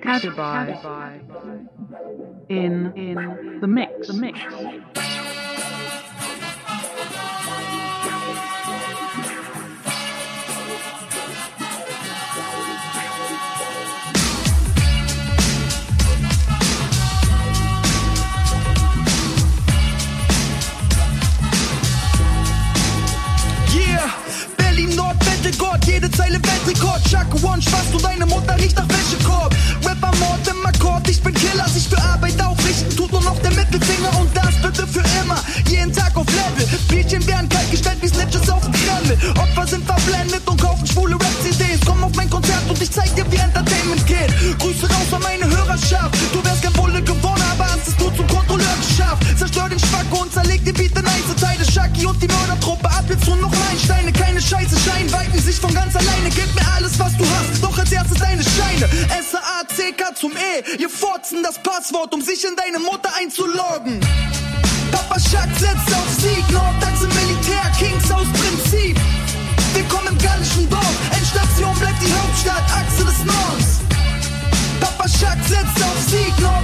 Kadabai in in the mix. The mix. Gott, jede Zeile Weltrekord. Chuck One, Spaß, du deine Mutter riecht nach Wäschekorb. Rapper Mord im Akkord, ich bin Killer, sich für Arbeit aufrichten, tut nur noch der Mittelfinger und das bitte für immer. Jeden Tag auf Level, Bierchen werden kalt gestellt wie Snitches auf dem Kreml. Opfer sind verblendet und kaufen schwule Rap-CDs. Komm auf mein Konzert und ich zeig dir, wie Entertainment geht. Grüße raus an meine Hörerschaft. Du wärst kein Bulle geworden, aber hast es nur zum Kontrolleur geschafft. Zerstör den Spacko und zerleg den Beat in Einzelteile. Shaki und die Mördertruppe, ab jetzt nur noch Einsteine. Scheiße, Scheinweiten sich von ganz alleine. Gib mir alles, was du hast, doch als erstes deine Scheine. S-A-C-K zum E. Ihr Forzen das Passwort, um sich in deine Mutter einzuloggen. Papa Schack setzt auf Sieg, Nordtax im Militär, Kings aus Prinzip. Willkommen im gallischen Dorf, Endstation bleibt die Hauptstadt, Achse des Nordens. Papa Schack setzt auf Sieg, Nordtax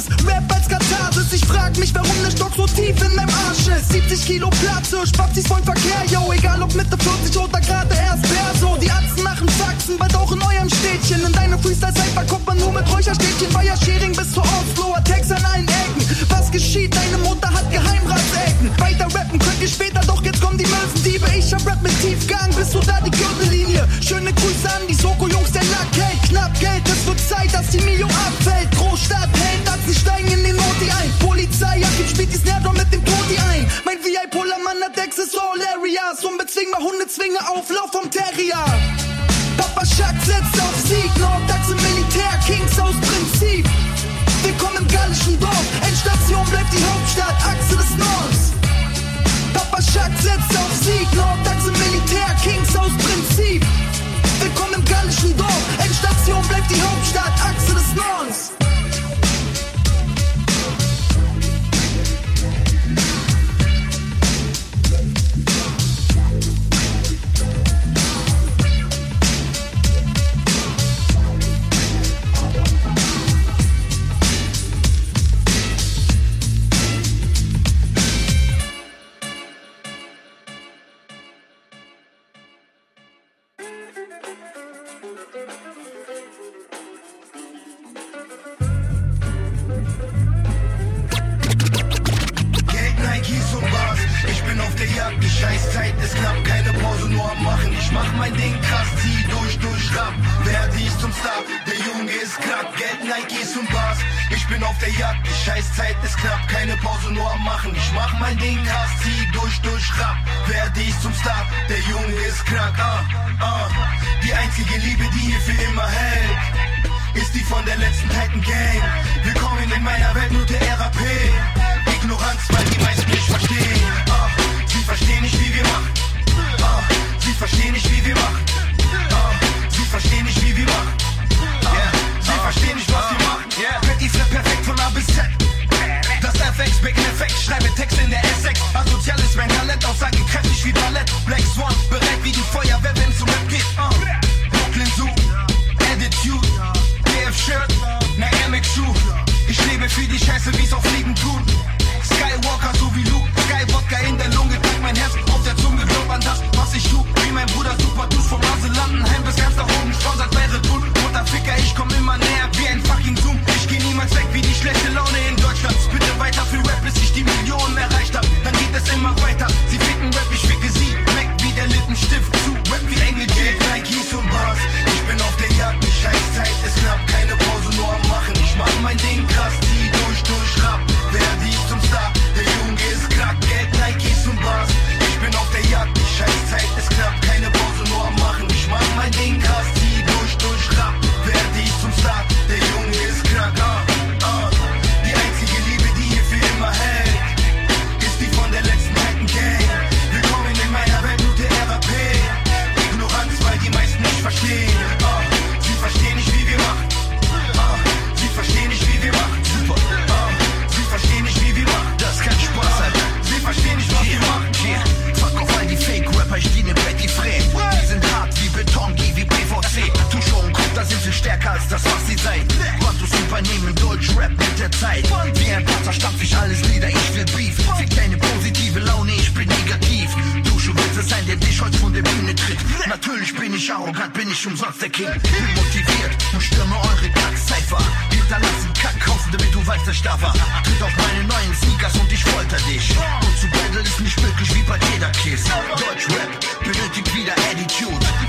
Basis, Rap als Katharsis. Ich frag mich, warum der Stock so tief in meinem Arsch ist. 70 Kilo Platze, Spazis von Verkehr, yo. Egal ob Mitte 40 oder gerade erst Perso. Die Atzen machen Faxen, bald auch in eurem Städtchen. In deine Freestyle-Cypher kommt man nur mit Räucherstäbchen. Feier Schering bis zur Osloer, Text an allen Ecken. Was geschieht? Deine Mutter hat Geheimratsecken. Weiter rappen könnt ihr später, doch jetzt kommen die Möwendiebe. Ich hab Rap mit Tiefgang, bist du da die Gürtellinie? Schöne Grüße an die Soko-Jungs, Unbezwingbar Hundezwinge, Auflauf vom Terrier. Papa Schack setzt auf Sieg, Nordtax im Militär, Kings aus Prinzip. Willkommen im gallischen Dorf, Endstation bleibt die Hauptstadt, Achse des Nordens. Papa Schack setzt auf Sieg, Nordtax im Militär, Kings aus Prinzip. Willkommen im gallischen Dorf, Endstation bleibt die Hauptstadt, Achse Big Effekt, schreibe Texte in der S6. Asozial ist mein Talent, Aussage kräftig wie Ballett. Black Swan, bereit wie die Feuerwehr, wenn's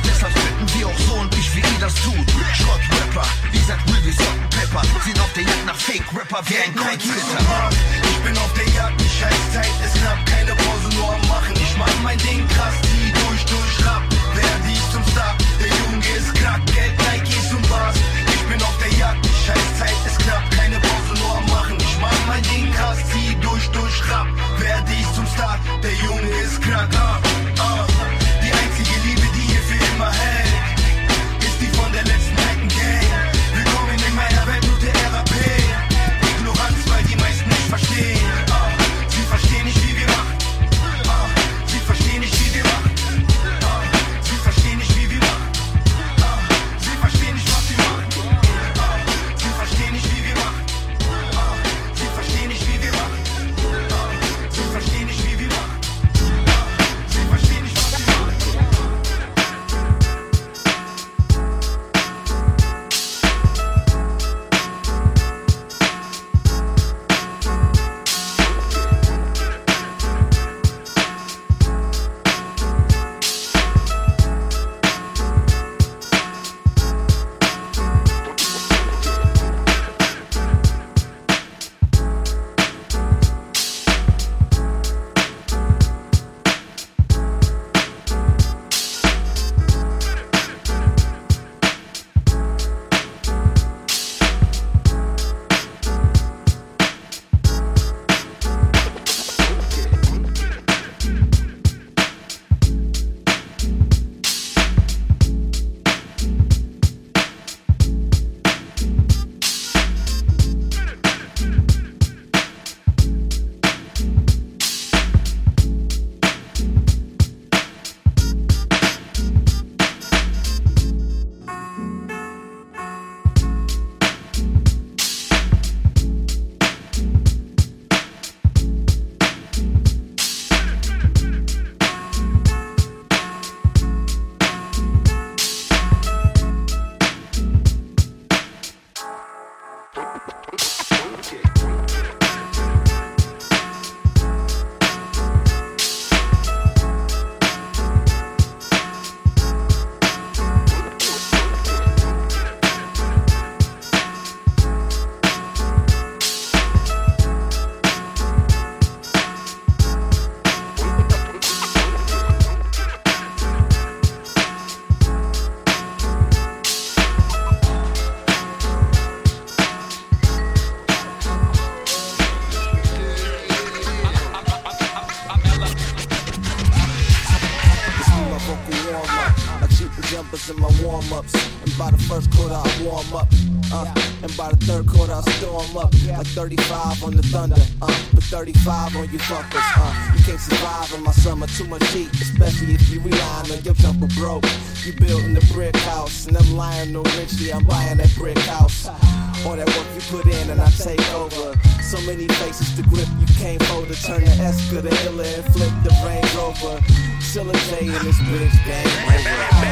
Deshalb bitten wir auch so und ich, wie ihr das tut. Schrott-Rapper, ihr seid Will wie Salt Pepper. Sind auf der Jagd nach Fake-Rapper wie ein Kreuzritter. Ich bin auf der Jagd, die Scheißzeit ist knapp, keine Pause, nur am Machen. Ich mach mein Ding krass, Like 35 on the thunder. Uh, but 35 on you fuckers. Uh, you can't survive in my summer, too much heat. Especially if you relying on your jumper broke. You building a brick house. And I'm lying no Richie, I'm buying that brick house. All that work you put in and I take over. So many faces to grip, you can't fold to turn the Esker to Illa and flip the Range Rover. Chillin' J in this bitch game over.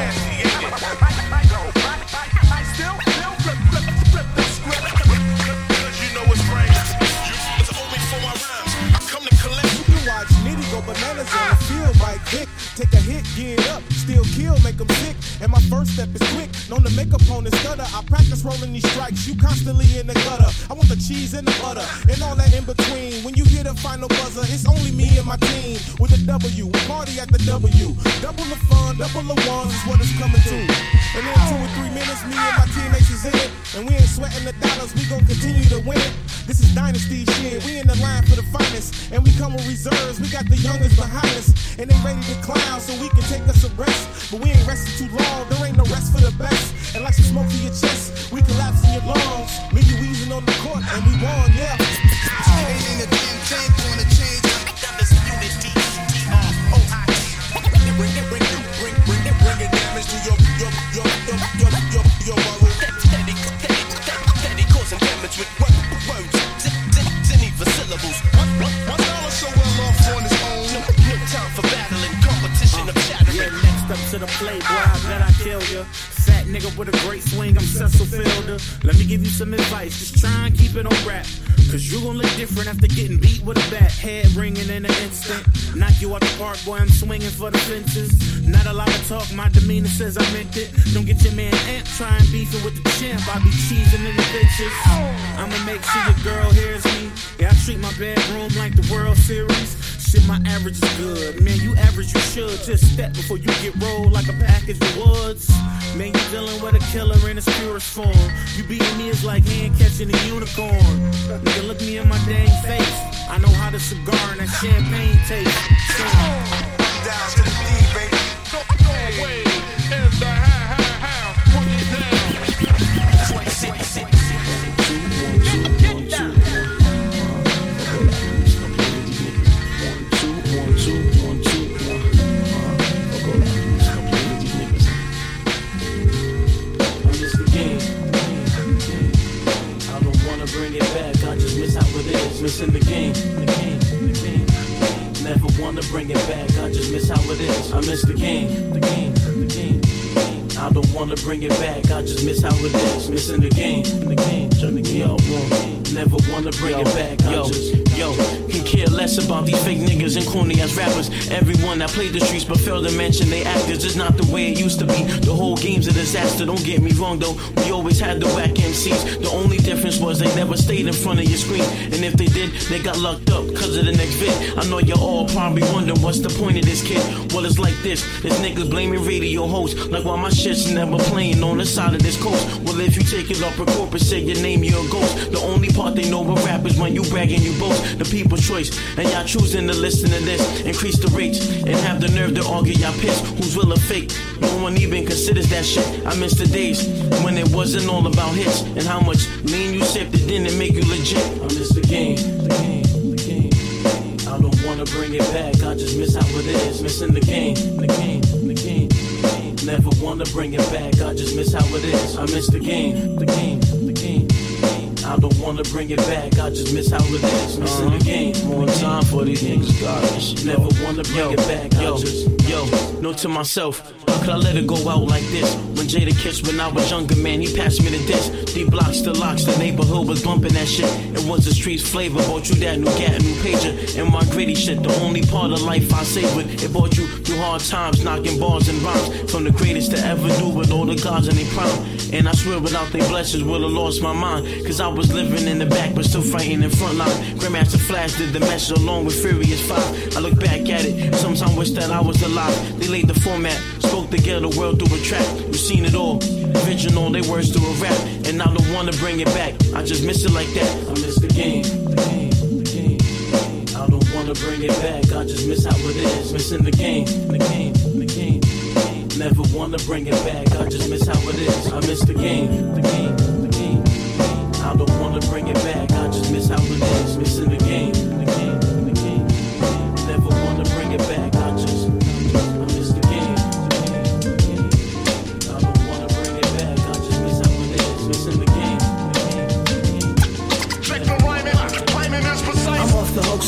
Take a hit, get up, still kill, make them sick. And my first step is quick, known to make opponents stutter. I practice rolling these strikes, you constantly in the gutter. I want the cheese and the butter, and all that in between. When you hear the final buzzer, it's only me and my team. With a W, party at the W. Double the fun, double the ones is what it's coming to. And in two or three minutes, me and my teammates is in it. And we ain't sweating the dollars, we gon' continue to win it. This is dynasty shit, we in the line for the finest. And we come with reserves, we got the youngest behind us. And they ready to clown so we can take us a rest. But we ain't resting too long, there ain't no rest for the best. And like some smoke to your chest, we collapse in your lungs. Me, you wheezing on the court, and we won, yeah. Ain't a damn thing gonna change. Uh, bring it, bring it, bring, bring it, bring it damage to your, your, your, your, your, your, your borough. Steady, steady, steady, steady causing damage Fat nigga with a great swing, I'm Cecil Fielder. Let me give you some advice, just try and keep it on rap. Cause you gon' look different after getting beat with a bat. Head ringing in an instant. Knock you out the park, boy, I'm swinging for the fences. Not a lot of talk, my demeanor says I meant it. Don't get your man amp trying beefing with the champ. I be cheesing in the bitches. I'ma make sure your girl hears me. Yeah, I treat my bedroom like the World Series. Shit, my average is good. Man, you average, you should. Just step before you get rolled like a package of woods. Man, you dealing with a killer in its purest form. You beating me is like hand catching a unicorn. Nigga, look me in my dang face. I know how the cigar and that champagne taste. Down to the D, baby. I miss but fail to mention they actors is not the way it used to be. The whole game's a disaster, don't get me wrong though. We always had the whack MCs. The only difference was they never stayed in front of your screen. And if they did, they got locked up cause of the next vid. I know you're all probably wondering what's the point of this kid. Well, it's like this. This niggas blaming radio hosts. Like why my shit's never playing on the side of this coast. If you take it up a corporate, say your name, you're a ghost. The only part they know about rap is when you brag and you boast. The people's choice. And y'all choosing to listen to this. Increase the rates and have the nerve to argue y'all piss. Who's real or fake? No one even considers that shit. I miss the days when it wasn't all about hits. And how much lean you sipped, it didn't make you legit. I miss the game, the game, the game. I don't wanna bring it back, I just miss how it is. Missing the game, the game. Never wanna bring it back, I just miss how it is. I miss the game, the game, the game. I don't wanna bring it back, I just miss how it is. Missing the game, uh-huh. More time for these niggas garbage. never wanna bring it back, I yo, just. yo, know to myself, how could I let it go out like this? When Jada kissed when I was younger, man, he passed me the disc. D blocks to locks, the neighborhood was bumping that shit. It was the streets flavor, bought you that new gat, new pager, and my gritty shit. The only part of life I savored. It brought you through hard times, knocking bars and rhymes. From the greatest to ever do with all the gods in their prime. And I swear without their blessings, would've lost my mind. Cause I was living in the back, but still fighting in front line. Grandmaster Flash did the message along with Furious 5. I look back at it, sometimes wish that I was alive. They laid the format, spoke together world through a track. You seen it all, original, they words through a rap. And I don't wanna bring it back, I just miss it like that. I miss the the the game. I don't wanna bring it back, I just miss how it is. Missing the game, the game, the game. Never wanna bring it back, I just miss how it is. I miss the game, the game, the game. I don't wanna bring it back, I just miss how it is. Missing the game,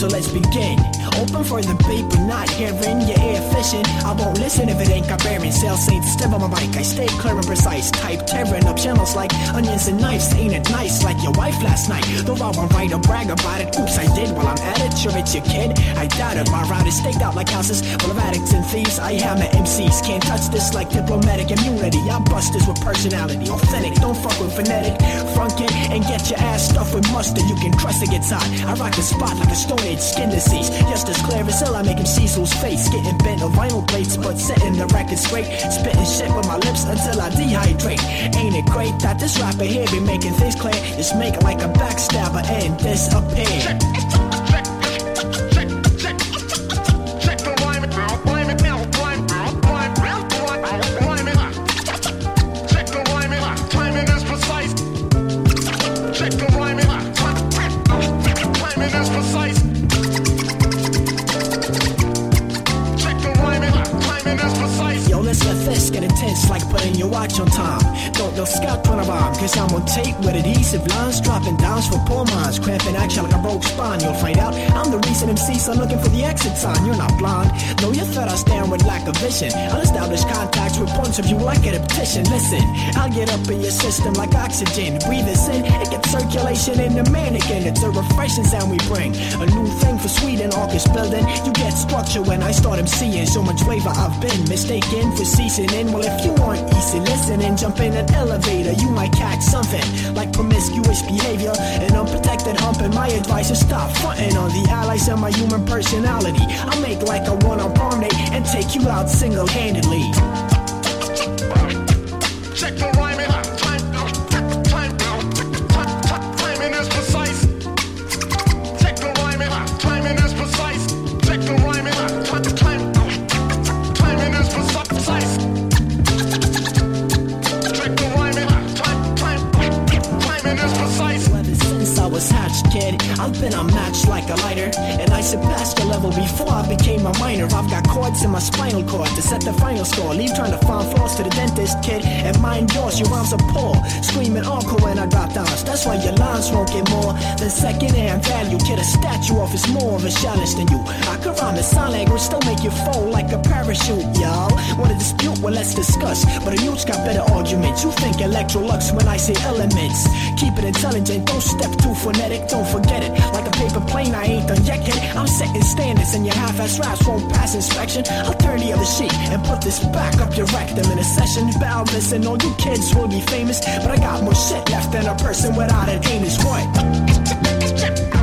so let's begin. Open for the but not hearing your I won't listen if it ain't got bearing. Sales saints, step on my mic. I stay clear and precise. Type tearing up channels like onions and knives. Ain't it nice like your wife last night? Though I won't write or brag about it. Oops, I did while I'm at it. Sure, it's your kid. I doubt it. My route is staked out like houses full of addicts and thieves. I hammer MCs. Can't touch this like diplomatic immunity. I bust this with personality. Authentic, don't fuck with phonetic. Front it and get your ass stuffed with mustard. You can trust it gets hot. I rock the spot like a stone age skin disease. Just as clear as hell, I make him see face. Getting bent vinyl plates, but setting the record straight. Spitting shit with my lips until I dehydrate. Ain't it great that this rapper here be making things clear? Just make it like a backstabber and disappear. tense like putting your watch on time. Don't know scout when a bomb, cause I'm on tape with adhesive lines, dropping dimes for poor minds, cramping action like a broke spine. You'll find out I'm the recent MCs so I'm looking for the exit sign. You're not blind, no, you thought I stand with lack of vision. I'll establish contacts with points of view like a petition. Listen, I'll get up in your system like oxygen. Breathe this in, it gets circulation in the mannequin. It's a refreshing sound we bring. A new thing for Sweden, August building. You get structure when I start MCing. So much flavor I've been mistaken for seasoning. Well, if you want easy listening, jump in an elevator. You might catch something like promiscuous behavior and unprotected humping. My advice is stop fronting on the allies of my human personality. I make like a one-on-one date and take you out single handedly. to set the final score. Leave trying to find flaws to the dentist, kid. And mind yours, your arms are poor. Screaming uncle when I drop dimes. That's why your lines won't get more than secondhand value. Kid, a statue off is more of a challenge than you. I could rhyme in sign language, still make you fall like a parachute, y'all. Wanna dispute? Well, let's discuss. But the youth's got better arguments. You think Electrolux when I say elements. Keep it intelligent, don't step too phonetic, don't forget it. Like a paper plane, I ain't done yet, kid. I'm setting standards, and your half-ass raps won't pass inspection. I'll turn the sheet and put this back up your rectum in a session. Bow, listen, all you kids will be famous, but I got more shit left than a person without an anus. What?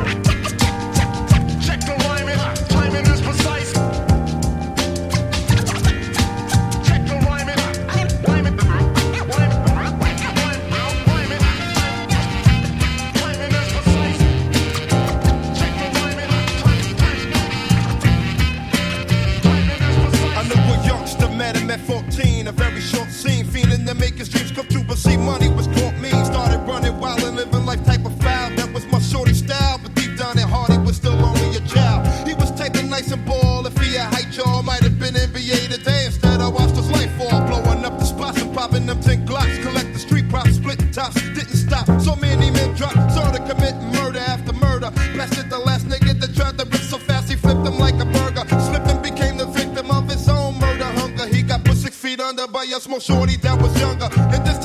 by a small shorty that was younger. And this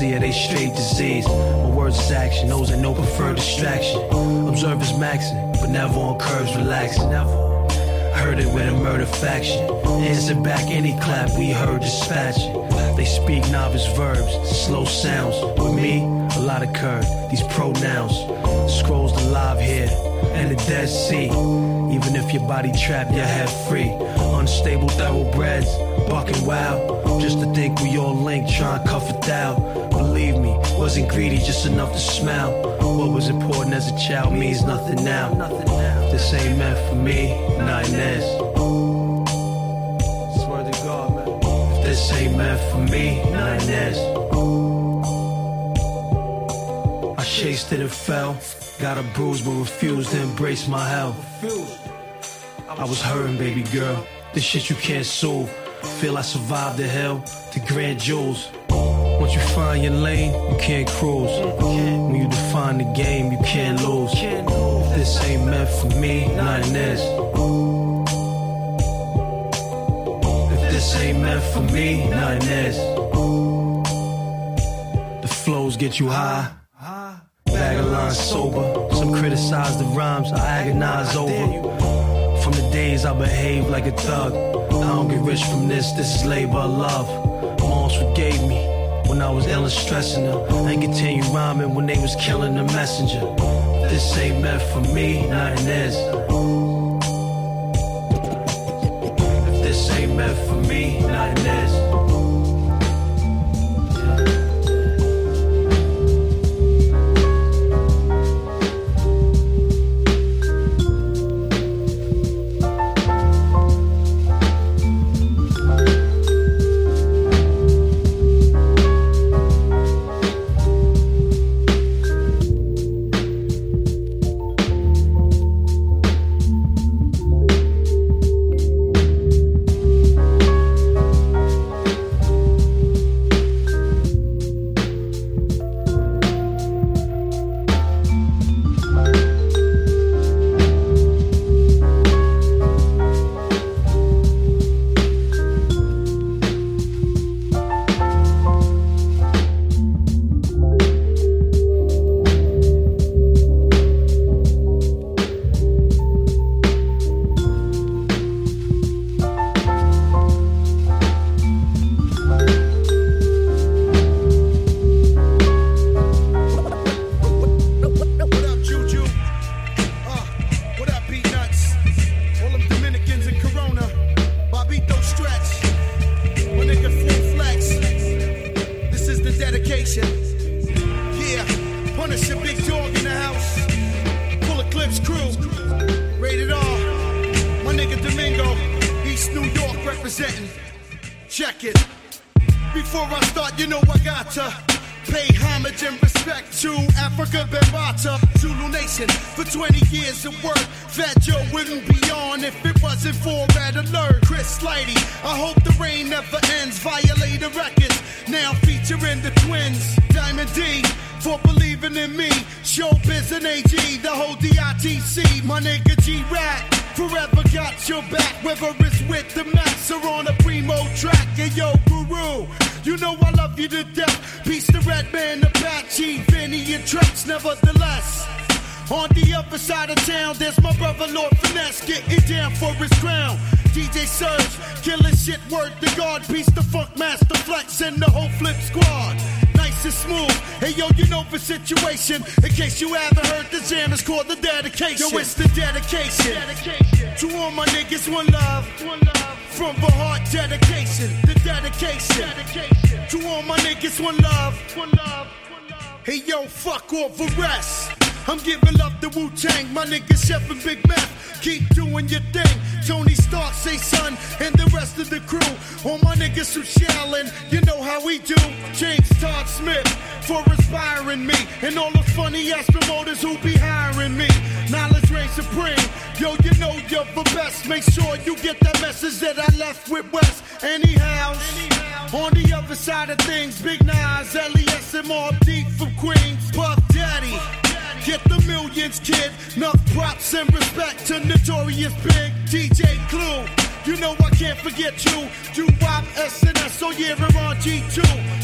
dependency of they straight disease. My words is action, those ain't no preferred distraction. Observers maxing, but never on curves relaxing. Never. Heard it with a murder faction. Answer back any clap we heard dispatching. They speak novice verbs, slow sounds. With me, a lot of curve, these pronouns. Scrolls the live here and the Dead Sea. Even if your body trapped, your head free. Unstable thoroughbreds, bucking wild. Just to think we all linked, trying to cuff it down. Believe me, wasn't greedy, just enough to smile. What was important as a child means nothing now. This ain't meant for me, nothing is. Swear to God, man. If this ain't meant for me, nothing is. I chased it and fell. Got a bruise, but refused to embrace my health. I was hurting, baby girl. This shit you can't solve. Feel I survived the hell, the grand jewels. Once you find your lane, you can't cruise. When you define the game, you can't lose. If this ain't meant for me, nothing is. If this ain't meant for me, nothing is. The flows get you high. Bag of lines sober. Some criticize the rhymes I agonize over. From the days I behaved like a thug. I don't get rich from this, this is labor of love. Moms forgave me when I was ill and stressing. I ain't continue rhyming when they was killing the messenger. This ain't meant for me, nothing is. If this ain't meant for me, nothing is. It. Before I start, you know I got to pay homage and respect to Afrika Bambaataa, Zulu Nation. For 20 years of work, Fat Joe wouldn't be on if it wasn't for Red Alert. Chris Lighty, I hope the rain never ends. Violator Records, now featuring the twins. Diamond D, for believing in me. Showbiz and AG, the whole DITC. My nigga G-Rat. Forever got your back, whether it's with the max or on a primo track. Hey yo, Guru, you know I love you to death. Peace to Redman, Apache, Vinny, and Treach, nevertheless. On the other side of town, there's my brother Lord Finesse, getting down for his crown. DJ Surge, killing shit, word to God. Peace to Funkmaster Flex and the whole flip squad. Nice and smooth. Hey yo, you know the situation. In case you haven't heard, the jam is called the dedication. Yo, it's the dedication. To all my niggas, one love. One love. From the heart, dedication. The dedication. To all my niggas, one love. One love. Hey yo, fuck off the rest. I'm giving love to Wu Tang, my nigga Chef and Big Mac. Keep doing your thing. Tony Stark, say son, and the rest of the crew. All my niggas who shallin', you know how we do. James Todd Smith for inspiring me, and all the funny ass promoters who be hiring me. Knowledge range supreme. Yo, you know you're the best. Make sure you get that message that I left with West. Anyhow, on the other side of things, Big Nas, LES, and Mobb Deep from Queens, Puff Daddy. Get the millions, kid. Enough props and respect to Notorious Big DJ Clue. You know I can't forget you. Doo Wop SNS, oh yeah, we're on G2.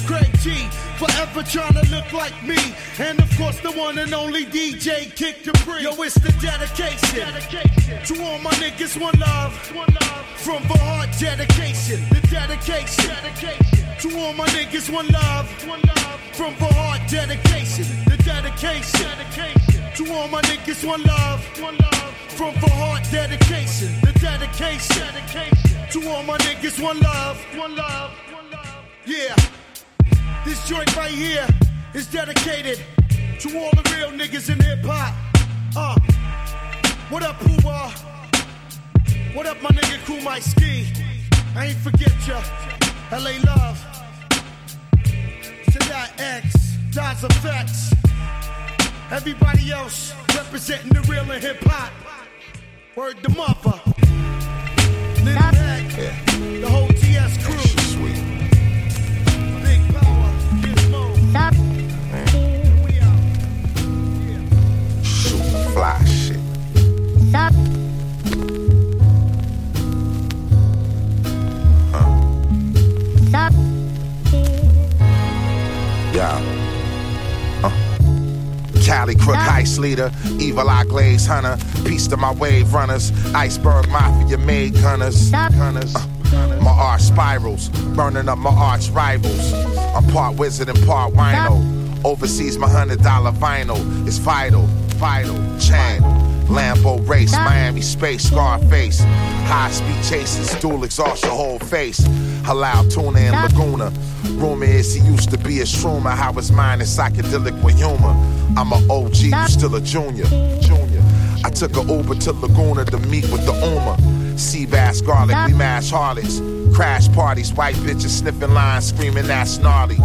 Craig G, forever trying to look like me. And of course, the one and only DJ Kid Capri. Yo, it's the dedication. To all my niggas, one love. From the heart, dedication. The dedication. To all my niggas, one love. One love. From the heart, dedication. The dedication. To all my niggas, one love. From the heart, dedication. The dedication. To all my niggas, one love. One love. One love. Yeah. This joint right here is dedicated to all the real niggas in hip hop. Uh, what up, Pooh What up, my nigga Mike Ski? I ain't forget ya. LA Love. Sadat X. Daz Effects. Everybody else representing the real in hip hop. Word the mother. Cali crook heist leader, evil eye glaze hunter, piece to my wave runners, iceberg mafia made gunners, gunners. Uh. My arch spirals, burning up my arch rivals. I'm part wizard and part wino. Overseas, my hundred dollar vinyl is vital, vital. Chan, Lambo race, Miami space, Scarface. High speed chases, dual exhaust your whole face. Halal tuna in Laguna. Rumor is he used to be a shroomer. How his mind is psychedelic with humor. I'm a OG, you still a junior. Junior. I took a Uber to Laguna to meet with the Uma. Sea bass garlic, we mash harlots. Crash parties, white bitches sniffing lines, screaming that's gnarly.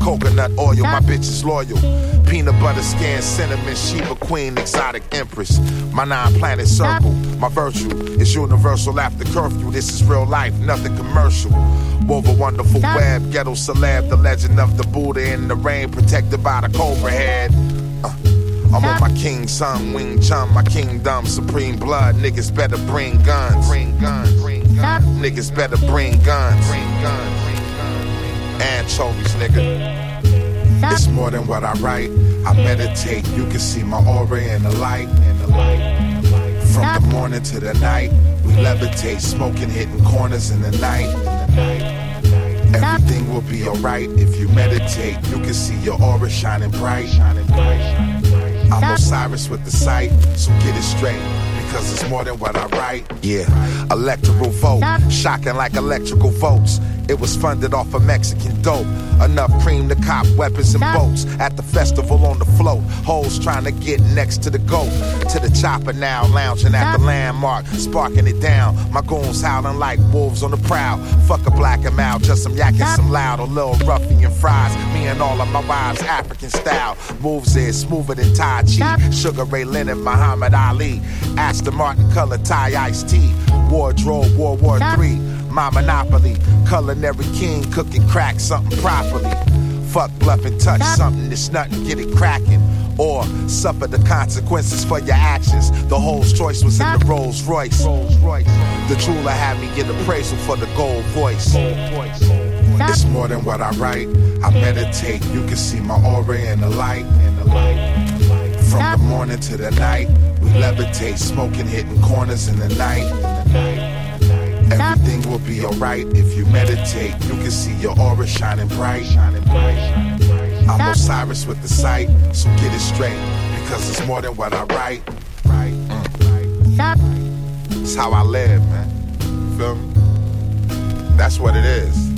Coconut oil, my bitch is loyal. Peanut butter skin, cinnamon, Sheba Queen, exotic empress. My nine planet circle, my virtue is universal after curfew. This is real life, nothing commercial. Wove a wonderful web, ghetto celeb, the legend of the Buddha in the rain, protected by the cobra head. Uh, I'm on my king son, Wing Chun, my kingdom, supreme blood. Niggas better bring guns. Bring guns. Bring guns. Niggas better bring guns. Bring guns. Anchovies, nigga. It's more than what I write. I meditate. You can see my aura in the light. In the light. From the morning to the night, we levitate, smoking, hitting corners in the night. In the night. Everything will be alright if you meditate. You can see your aura shining bright. Shining bright. I'm Osiris with the sight, so get it straight. Because it's more than what I write. Yeah, electoral vote, shocking like electrical votes. It was funded off of Mexican dope. Enough cream to cop weapons and boats. At the festival on the float, hoes trying to get next to the goat. To the chopper now, lounging at the landmark, sparking it down. My goons howling like wolves on the prowl. Fuck a black and mild, just some yakking, some loud, a little ruffian fries. Me and all of my wives, African style. Moves is smoother than Tai Chi. Sugar Ray Leonard, Muhammad Ali. Aston Martin color tie iced tea. Wardrobe, World War III. My monopoly. Culinary king cooking crack something properly. Fuck bluff and touch something that's nothing, get it cracking. Or suffer the consequences for your actions. The host choice was in the Rolls Royce. The jeweler had me get appraisal for the gold voice. It's more than what I write. I meditate. You can see my aura in the light. In the light. From the morning to the night, we levitate, smoking, hitting corners in the night. Everything will be alright if you meditate. You can see your aura shining bright. I'm Osiris with the sight, so get it straight. Because it's more than what I write. Right. It's how I live, man. Feel me? That's what it is.